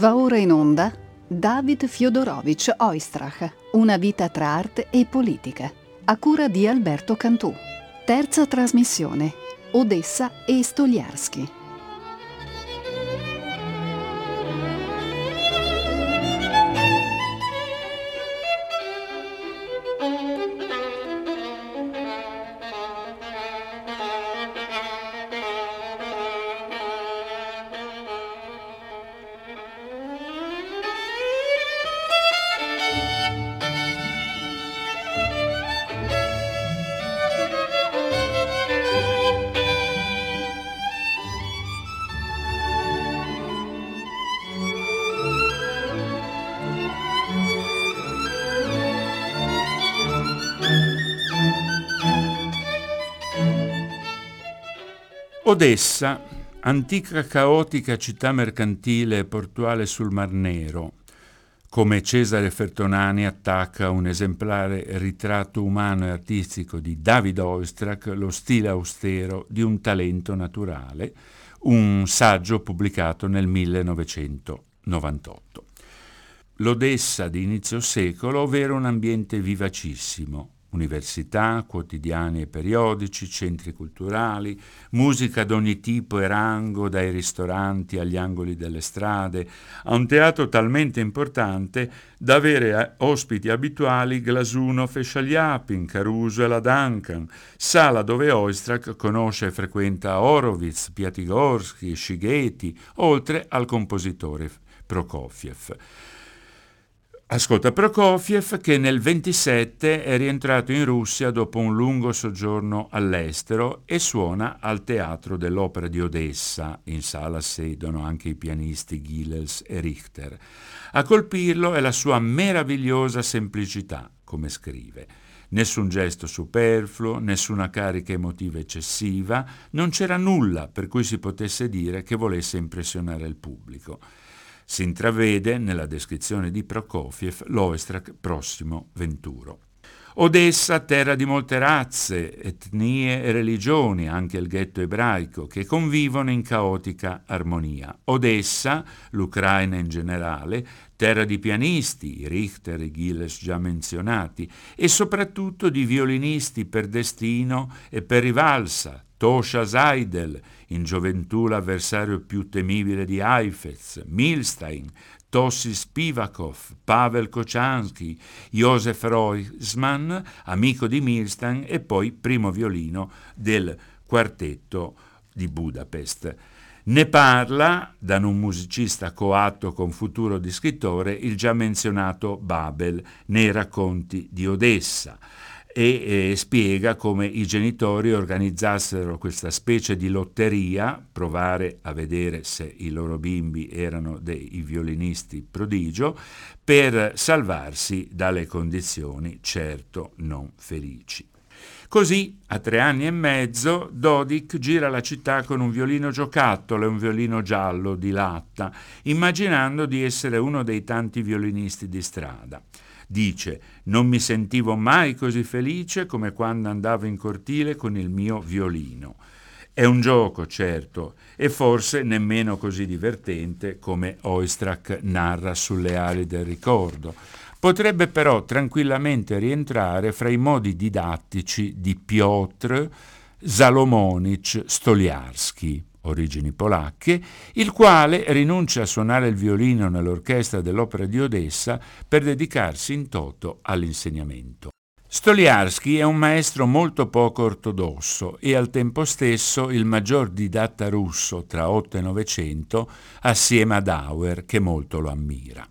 Va ora in onda David Fiodorovich Oistrach, Una vita tra arte e politica, a cura di Alberto Cantù. Terza trasmissione, Odessa e Stoliarski. Odessa, antica caotica città mercantile e portuale sul Mar Nero, come Cesare Fertonani attacca un esemplare ritratto umano e artistico di David Oistrakh, lo stile austero di un talento naturale, un saggio pubblicato nel 1998. L'Odessa di inizio secolo, ovvero un ambiente vivacissimo, Università, quotidiani e periodici, centri culturali, musica d'ogni tipo e rango, dai ristoranti agli angoli delle strade, a un teatro talmente importante da avere eh, ospiti abituali Glasunov e Sciagliapin, Caruso e la Duncan, sala dove Oistrakh conosce e frequenta Horowitz, Piatigorsky, Shigheti, oltre al compositore Prokofiev. Ascolta Prokofiev che nel 27 è rientrato in Russia dopo un lungo soggiorno all'estero e suona al Teatro dell'Opera di Odessa. In sala sedono anche i pianisti Gilels e Richter. A colpirlo è la sua meravigliosa semplicità, come scrive. Nessun gesto superfluo, nessuna carica emotiva eccessiva, non c'era nulla per cui si potesse dire che volesse impressionare il pubblico. Si intravede nella descrizione di Prokofiev l'Oestrak prossimo venturo. Odessa, terra di molte razze, etnie e religioni, anche il ghetto ebraico, che convivono in caotica armonia. Odessa, l'Ucraina in generale, terra di pianisti, Richter e Gilles già menzionati, e soprattutto di violinisti per destino e per rivalsa, Tosha Seidel, in gioventù l'avversario più temibile di Heifetz, Milstein, Tossi Spivakov, Pavel Kochansky, Josef Reusmann, amico di Milstein e poi primo violino del quartetto di Budapest. Ne parla, da un musicista coatto con futuro di scrittore, il già menzionato Babel nei racconti di Odessa e eh, spiega come i genitori organizzassero questa specie di lotteria, provare a vedere se i loro bimbi erano dei violinisti prodigio, per salvarsi dalle condizioni certo non felici. Così, a tre anni e mezzo, Dodik gira la città con un violino giocattolo e un violino giallo di latta, immaginando di essere uno dei tanti violinisti di strada. Dice, non mi sentivo mai così felice come quando andavo in cortile con il mio violino. È un gioco, certo, e forse nemmeno così divertente come Oistrakh narra sulle ali del ricordo. Potrebbe però tranquillamente rientrare fra i modi didattici di Piotr Salomonic Stoliarski origini polacche, il quale rinuncia a suonare il violino nell'orchestra dell'Opera di Odessa per dedicarsi in toto all'insegnamento. Stoliarski è un maestro molto poco ortodosso e al tempo stesso il maggior didatta russo tra 8 e 900 assieme ad Auer che molto lo ammira.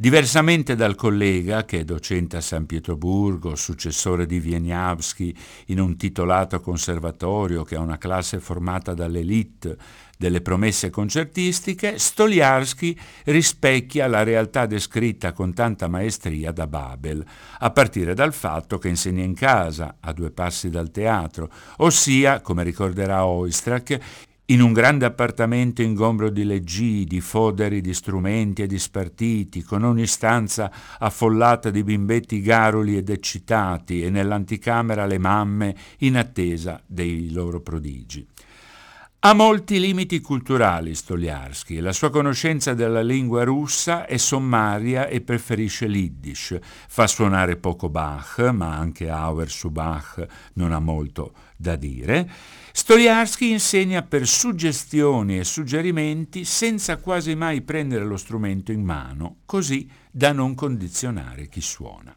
Diversamente dal collega, che è docente a San Pietroburgo, successore di Wieniawski in un titolato conservatorio che ha una classe formata dall'elite delle promesse concertistiche, Stoliarski rispecchia la realtà descritta con tanta maestria da Babel, a partire dal fatto che insegna in casa, a due passi dal teatro, ossia, come ricorderà Oistrakh, in un grande appartamento ingombro di leggii, di foderi, di strumenti e di spartiti, con ogni stanza affollata di bimbetti garuli ed eccitati, e nell'anticamera le mamme in attesa dei loro prodigi. Ha molti limiti culturali Stoliarsky, la sua conoscenza della lingua russa è sommaria e preferisce l'Iddish, fa suonare poco Bach, ma anche Auer su Bach non ha molto da dire. Stoliarsky insegna per suggestioni e suggerimenti senza quasi mai prendere lo strumento in mano, così da non condizionare chi suona.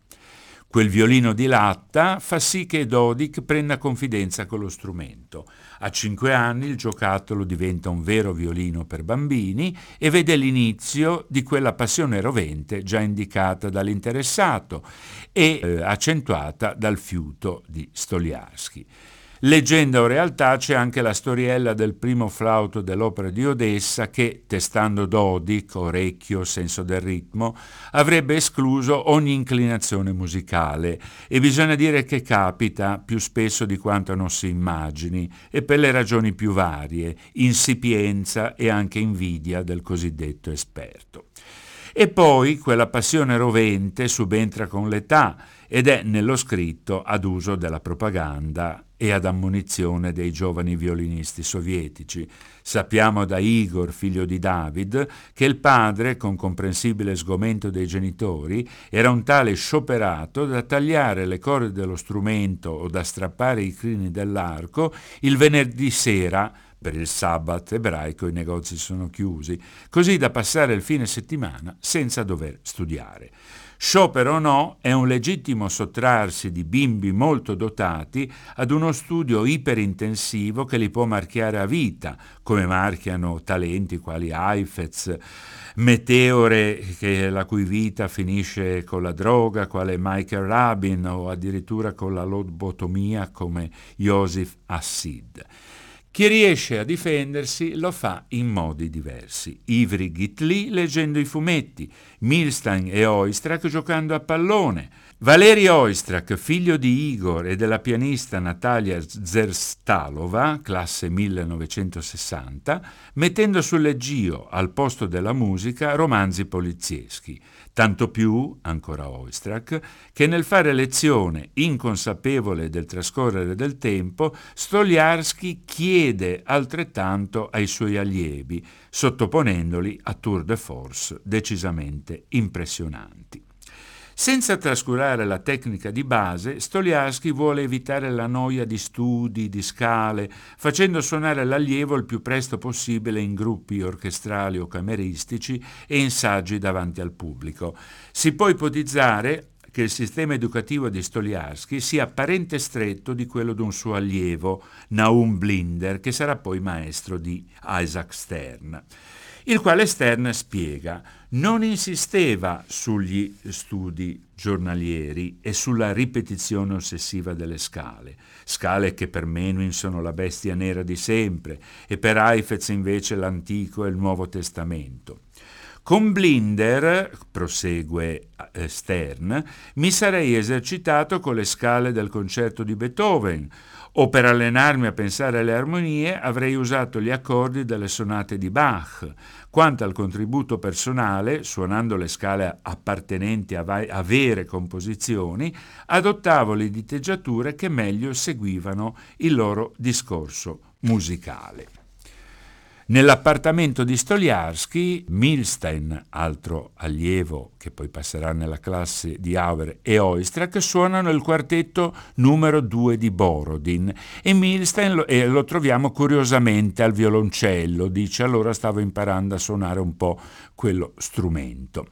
Quel violino di latta fa sì che Dodik prenda confidenza con lo strumento. A cinque anni il giocattolo diventa un vero violino per bambini e vede l'inizio di quella passione rovente già indicata dall'interessato e eh, accentuata dal fiuto di Stoliarsky. Leggenda o realtà c'è anche la storiella del primo flauto dell'opera di Odessa che, testando Dodic, orecchio, senso del ritmo, avrebbe escluso ogni inclinazione musicale e bisogna dire che capita più spesso di quanto non si immagini e per le ragioni più varie, insipienza e anche invidia del cosiddetto esperto. E poi quella passione rovente subentra con l'età ed è nello scritto ad uso della propaganda e ad ammonizione dei giovani violinisti sovietici. Sappiamo da Igor, figlio di David, che il padre, con comprensibile sgomento dei genitori, era un tale scioperato da tagliare le corde dello strumento o da strappare i crini dell'arco il venerdì sera per il sabbat ebraico i negozi sono chiusi, così da passare il fine settimana senza dover studiare. Sciopero o no, è un legittimo sottrarsi di bimbi molto dotati ad uno studio iperintensivo che li può marchiare a vita, come marchiano talenti quali Heifetz, meteore la cui vita finisce con la droga, quale Michael Rabin o addirittura con la lobotomia come Joseph Assid. Chi riesce a difendersi lo fa in modi diversi. Ivry Gitli leggendo i fumetti, Milstein e Oistrakh giocando a pallone, Valeri Oistrakh, figlio di Igor e della pianista Natalia Zerstalova, classe 1960, mettendo sul leggio al posto della musica romanzi polizieschi. Tanto più, ancora Oistrakh, che nel fare lezione, inconsapevole del trascorrere del tempo, Stoliarsky chiede altrettanto ai suoi allievi, sottoponendoli a tour de force decisamente impressionanti. Senza trascurare la tecnica di base, Stoliarsky vuole evitare la noia di studi, di scale, facendo suonare l'allievo il più presto possibile in gruppi orchestrali o cameristici e in saggi davanti al pubblico. Si può ipotizzare che il sistema educativo di Stoliarsky sia parente stretto di quello di un suo allievo, Naum Blinder, che sarà poi maestro di Isaac Stern il quale Stern spiega non insisteva sugli studi giornalieri e sulla ripetizione ossessiva delle scale, scale che per Menuhin sono la bestia nera di sempre e per Heifetz invece l'Antico e il Nuovo Testamento. Con Blinder, prosegue eh, Stern, mi sarei esercitato con le scale del concerto di Beethoven, o per allenarmi a pensare alle armonie avrei usato gli accordi delle sonate di Bach. Quanto al contributo personale, suonando le scale appartenenti a, vai- a vere composizioni, adottavo le diteggiature che meglio seguivano il loro discorso musicale. Nell'appartamento di Stoliarsky, Milstein, altro allievo che poi passerà nella classe di Auer e Oistrakh, suonano il quartetto numero 2 di Borodin e Milstein lo, e lo troviamo curiosamente al violoncello, dice allora stavo imparando a suonare un po' quello strumento.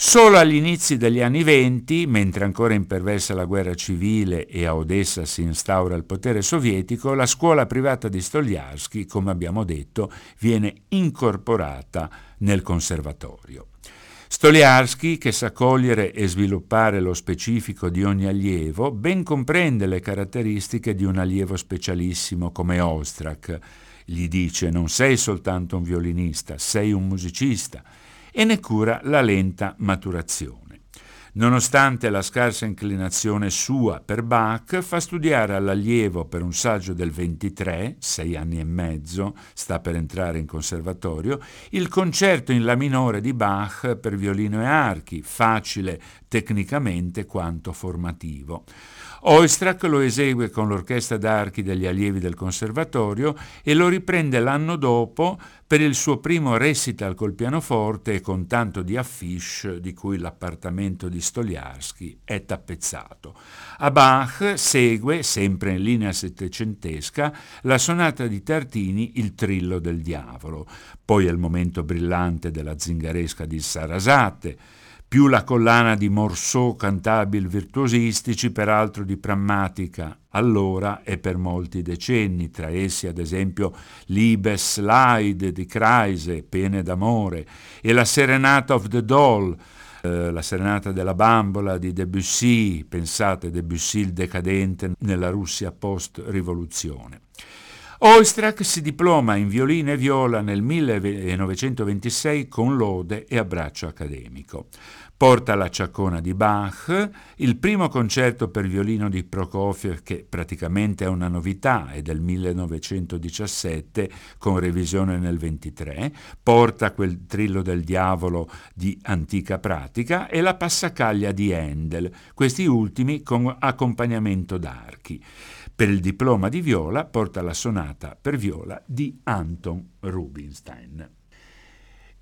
Solo agli inizi degli anni venti, mentre ancora imperversa la guerra civile e a Odessa si instaura il potere sovietico, la scuola privata di Stoliarsky, come abbiamo detto, viene incorporata nel conservatorio. Stoliarsky, che sa cogliere e sviluppare lo specifico di ogni allievo, ben comprende le caratteristiche di un allievo specialissimo come Ostrak. Gli dice non sei soltanto un violinista, sei un musicista e ne cura la lenta maturazione. Nonostante la scarsa inclinazione sua per Bach, fa studiare all'allievo per un saggio del 23, sei anni e mezzo, sta per entrare in conservatorio, il concerto in La minore di Bach per violino e archi, facile tecnicamente quanto formativo. Oistrakh lo esegue con l'orchestra d'archi degli allievi del conservatorio e lo riprende l'anno dopo per il suo primo recital col pianoforte e con tanto di affiche di cui l'appartamento di Stoliarsky è tappezzato. A Bach segue, sempre in linea settecentesca, la sonata di Tartini Il Trillo del Diavolo, poi è il momento brillante della zingaresca di Sarasate, più la collana di morceau cantabili virtuosistici, peraltro di prammatica allora e per molti decenni, tra essi ad esempio Liebesleid di Kreise, Pene d'amore, e la Serenata of the Doll, eh, la Serenata della bambola di Debussy, pensate Debussy il decadente nella Russia post-rivoluzione. Oistrakh si diploma in violino e viola nel 1926 con lode e abbraccio accademico. Porta la ciaccona di Bach, il primo concerto per violino di Prokofiev, che praticamente è una novità, è del 1917 con revisione nel 23, porta quel trillo del diavolo di antica pratica e la passacaglia di Handel, questi ultimi con accompagnamento d'archi. Per il diploma di viola porta la sonata per viola di Anton Rubinstein.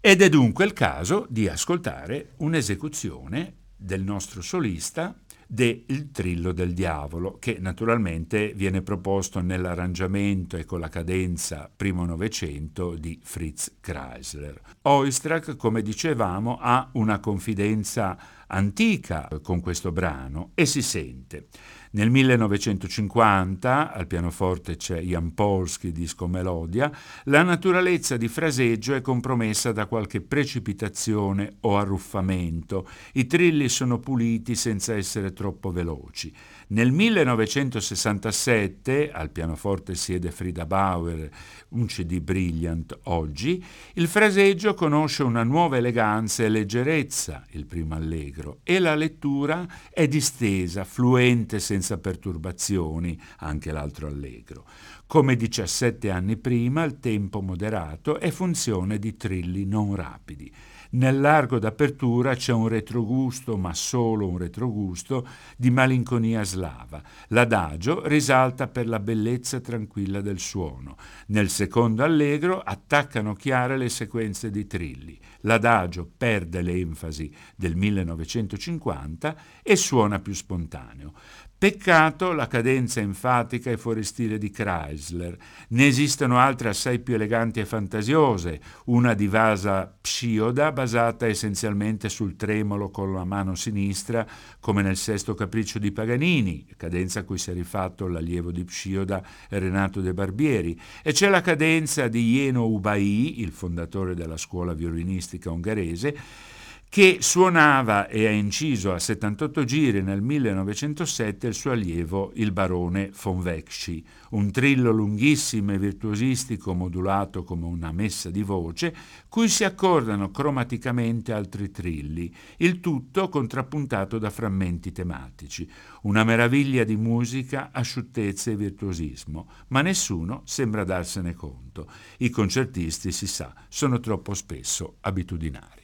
Ed è dunque il caso di ascoltare un'esecuzione del nostro solista de Il Trillo del Diavolo, che naturalmente viene proposto nell'arrangiamento e con la cadenza primo Novecento di Fritz Kreisler. Oistrakh, come dicevamo, ha una confidenza antica con questo brano e si sente. Nel 1950, al pianoforte c'è Jan Polsky, disco Melodia, la naturalezza di fraseggio è compromessa da qualche precipitazione o arruffamento. I trilli sono puliti senza essere troppo veloci. Nel 1967, al pianoforte siede Frida Bauer, un CD Brilliant oggi, il fraseggio conosce una nuova eleganza e leggerezza, il primo allegro, e la lettura è distesa, fluente senza perturbazioni, anche l'altro allegro. Come 17 anni prima, il tempo moderato è funzione di trilli non rapidi. Nel largo d'apertura c'è un retrogusto, ma solo un retrogusto, di malinconia slava. L'adagio risalta per la bellezza tranquilla del suono. Nel secondo allegro attaccano chiare le sequenze di trilli. L'adagio perde l'enfasi del 1950 e suona più spontaneo. Peccato la cadenza enfatica e fuori stile di Chrysler. Ne esistono altre assai più eleganti e fantasiose, una di Vasa Psioda basata essenzialmente sul tremolo con la mano sinistra, come nel sesto capriccio di Paganini, cadenza a cui si è rifatto l'allievo di Psioda Renato De Barbieri, e c'è la cadenza di Jeno Ubai, il fondatore della scuola violinistica ungherese, che suonava e ha inciso a 78 giri nel 1907 il suo allievo il barone von Vecchi, un trillo lunghissimo e virtuosistico modulato come una messa di voce, cui si accordano cromaticamente altri trilli, il tutto contrappuntato da frammenti tematici, una meraviglia di musica, asciuttezza e virtuosismo, ma nessuno sembra darsene conto. I concertisti, si sa, sono troppo spesso abitudinari.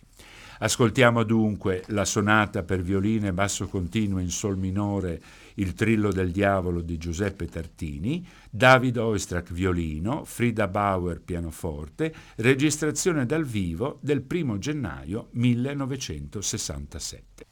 Ascoltiamo dunque la sonata per violino e basso continuo in sol minore Il trillo del diavolo di Giuseppe Tartini, David Oistrakh violino, Frida Bauer pianoforte, registrazione dal vivo del 1 gennaio 1967.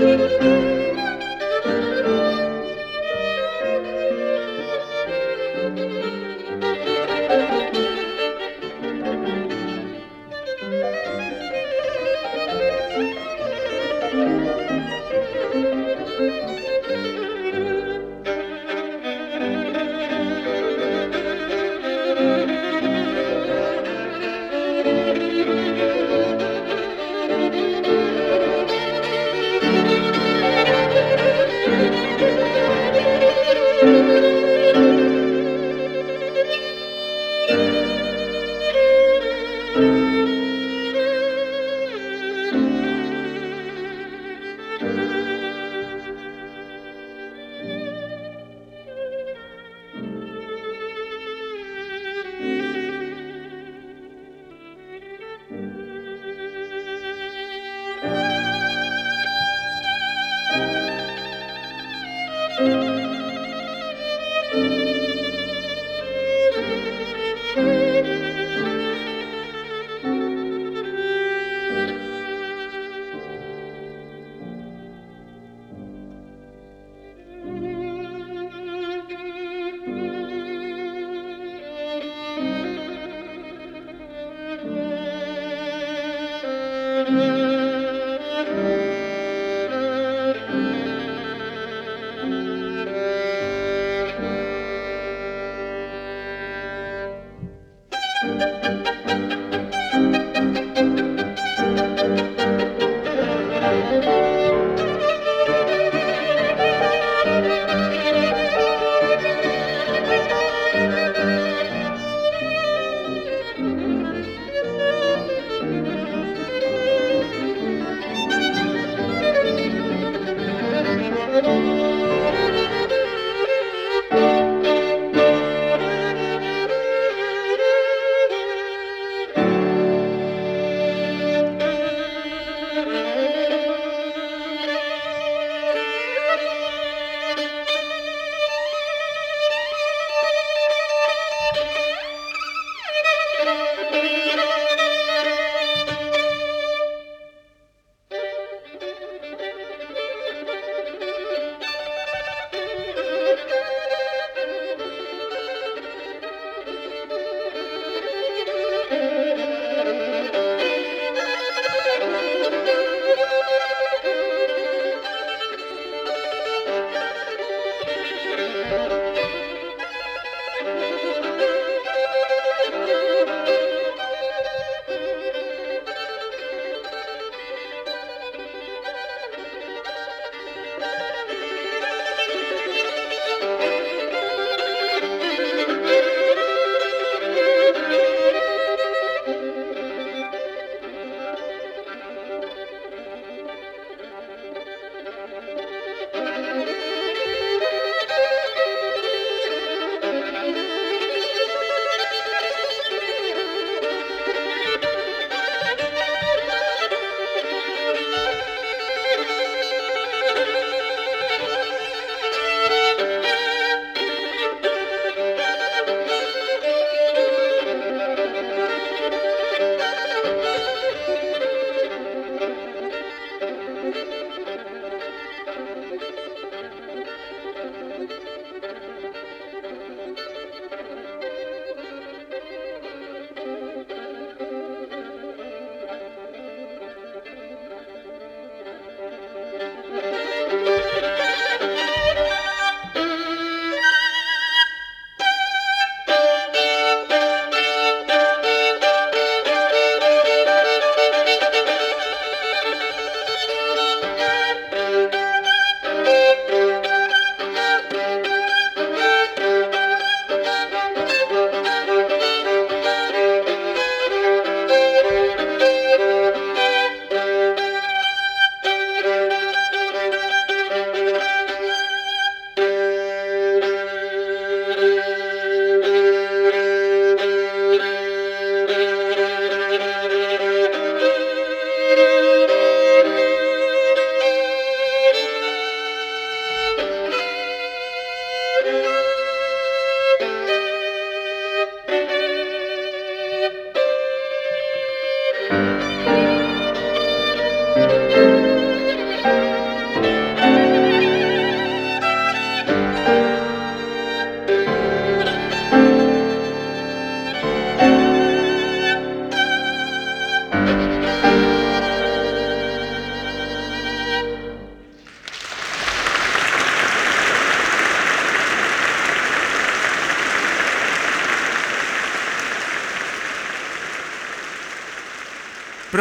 Música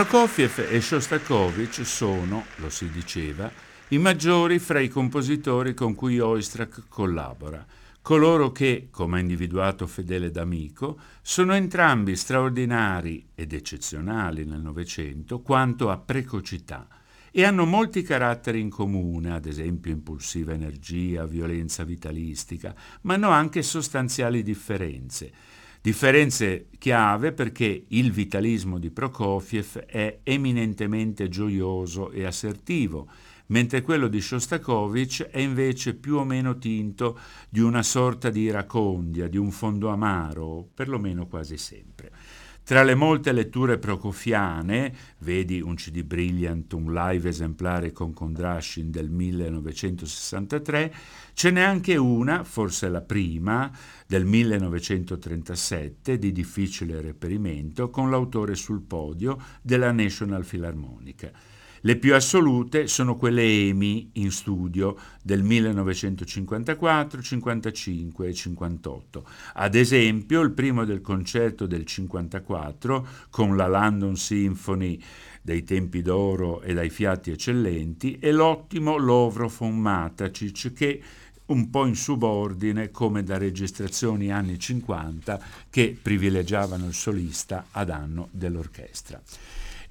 Prokofiev e Shostakovich sono, lo si diceva, i maggiori fra i compositori con cui Oistrakh collabora, coloro che, come ha individuato Fedele D'Amico, sono entrambi straordinari ed eccezionali nel Novecento quanto a precocità e hanno molti caratteri in comune, ad esempio impulsiva energia, violenza vitalistica, ma hanno anche sostanziali differenze Differenze chiave perché il vitalismo di Prokofiev è eminentemente gioioso e assertivo, mentre quello di Shostakovich è invece più o meno tinto di una sorta di iracondia, di un fondo amaro, perlomeno quasi sempre. Tra le molte letture procofiane, vedi un CD Brilliant, un live esemplare con Kondrashin del 1963, ce n'è anche una, forse la prima, del 1937, di difficile reperimento, con l'autore sul podio della National Philharmonica. Le più assolute sono quelle EMI in studio del 1954, 55 e 58. Ad esempio, il primo del concerto del 54 con la London Symphony dei tempi d'oro e dai fiati eccellenti e l'ottimo Lovro von Matacic che un po' in subordine come da registrazioni anni 50 che privilegiavano il solista a danno dell'orchestra.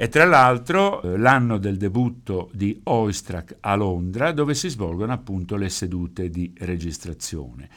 E tra l'altro eh, l'anno del debutto di Oistrakh a Londra dove si svolgono appunto le sedute di registrazione.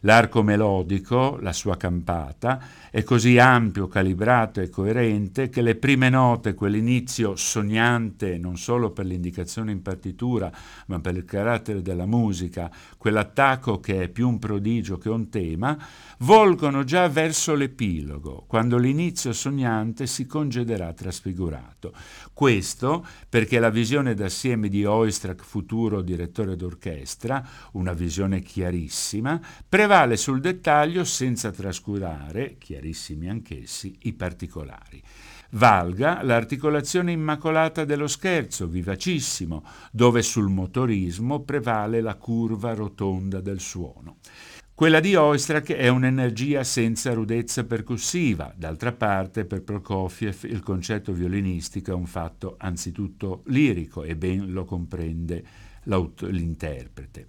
L'arco melodico, la sua campata, è così ampio, calibrato e coerente che le prime note, quell'inizio sognante non solo per l'indicazione in partitura, ma per il carattere della musica, quell'attacco che è più un prodigio che un tema, volgono già verso l'epilogo, quando l'inizio sognante si congederà trasfigurato. Questo perché la visione d'assieme di Oistrakh, futuro direttore d'orchestra, una visione chiarissima, prevale sul dettaglio senza trascurare, chiarissimi anch'essi, i particolari. Valga l'articolazione immacolata dello scherzo, vivacissimo, dove sul motorismo prevale la curva rotonda del suono. Quella di Oistrakh è un'energia senza rudezza percussiva. D'altra parte, per Prokofiev il concetto violinistico è un fatto anzitutto lirico e ben lo comprende l'interprete.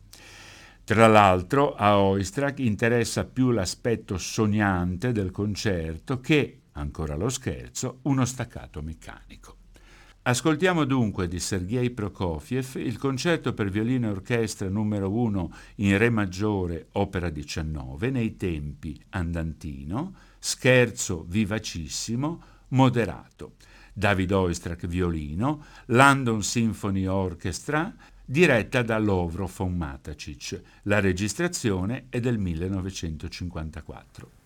Tra l'altro, a Oistrakh interessa più l'aspetto sognante del concerto che, ancora lo scherzo, uno staccato meccanico. Ascoltiamo dunque di Sergei Prokofiev il concerto per violino e orchestra numero 1 in Re maggiore, opera 19, nei tempi andantino, scherzo vivacissimo, moderato. David Oistrakh violino, London Symphony Orchestra, diretta da Lovro von Matacic. La registrazione è del 1954.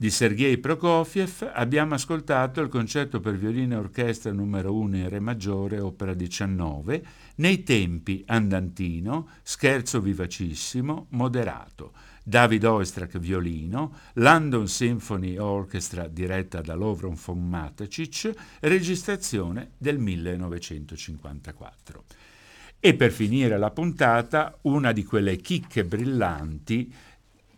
Di Sergei Prokofiev abbiamo ascoltato il concerto per violino e orchestra numero 1 in Re maggiore, opera 19, nei tempi andantino, scherzo vivacissimo, moderato. David Oistrakh violino, London Symphony Orchestra diretta da Lovron von Matecic, registrazione del 1954. E per finire la puntata, una di quelle chicche brillanti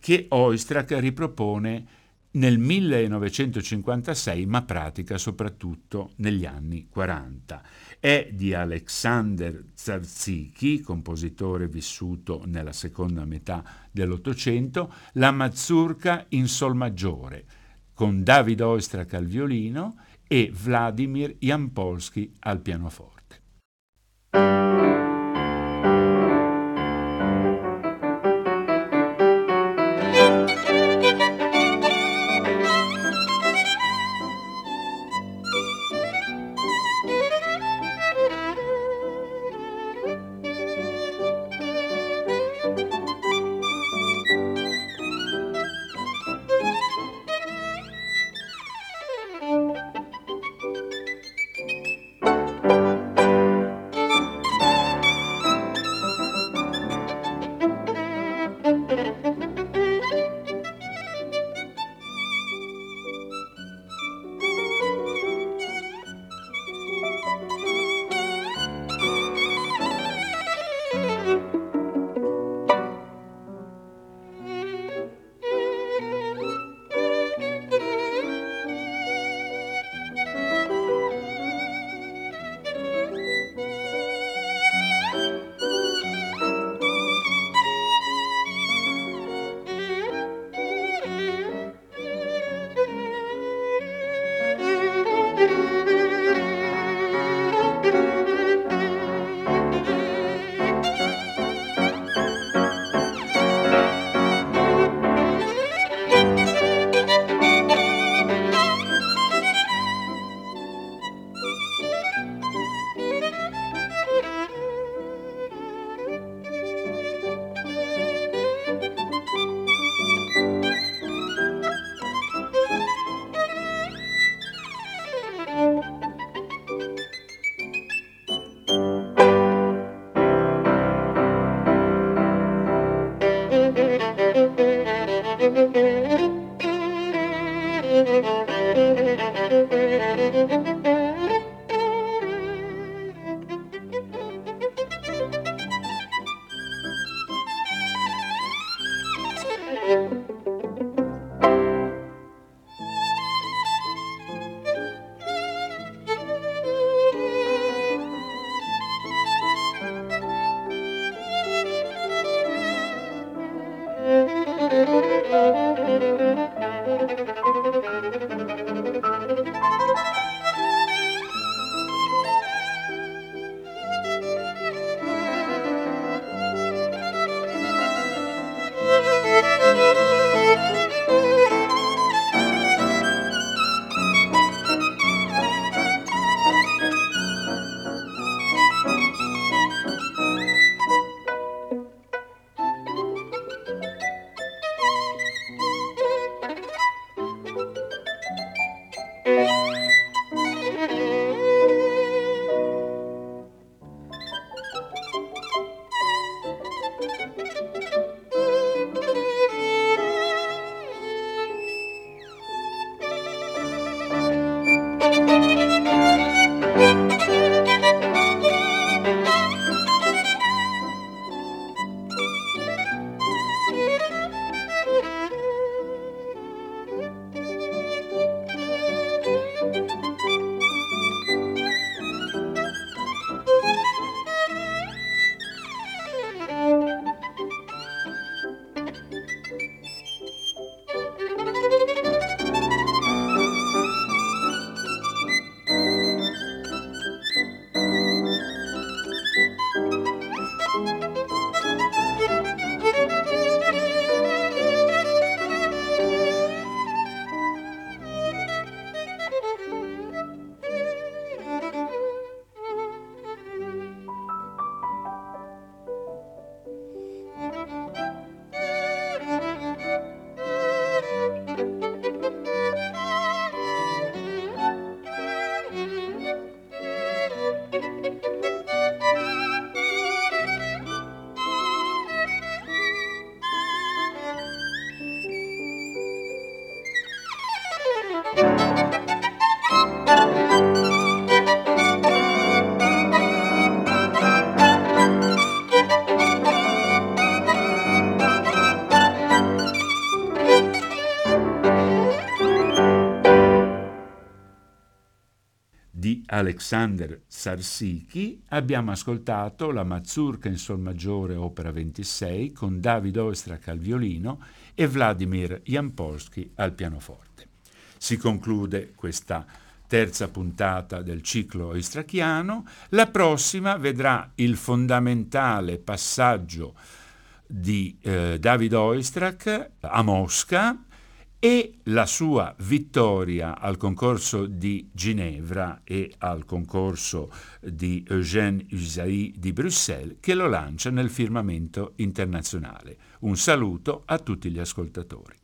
che Oistrakh ripropone nel 1956, ma pratica soprattutto negli anni 40. È di Alexander Zarziki, compositore vissuto nella seconda metà dell'Ottocento, la Mazurka in Sol maggiore, con David Oistrakh al violino e Vladimir Jampolsky al pianoforte. Alexander Sarsiki, abbiamo ascoltato la Mazurka in Sol maggiore opera 26 con David Oistrakh al violino e Vladimir Jampolsky al pianoforte. Si conclude questa terza puntata del ciclo oistrachiano. La prossima vedrà il fondamentale passaggio di eh, David Oistrakh a Mosca e la sua vittoria al concorso di Ginevra e al concorso di Eugène Usaï di Bruxelles che lo lancia nel firmamento internazionale. Un saluto a tutti gli ascoltatori.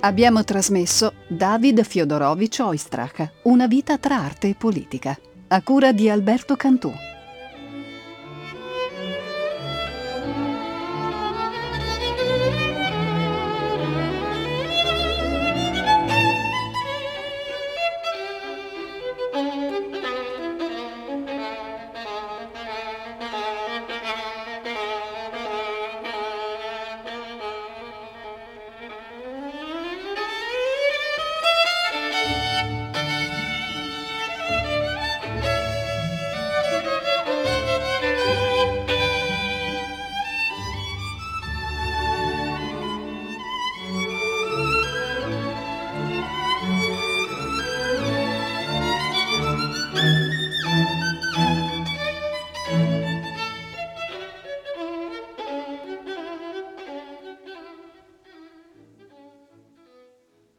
Abbiamo trasmesso David Fiodorovich Oistrach, Una vita tra arte e politica, a cura di Alberto Cantù.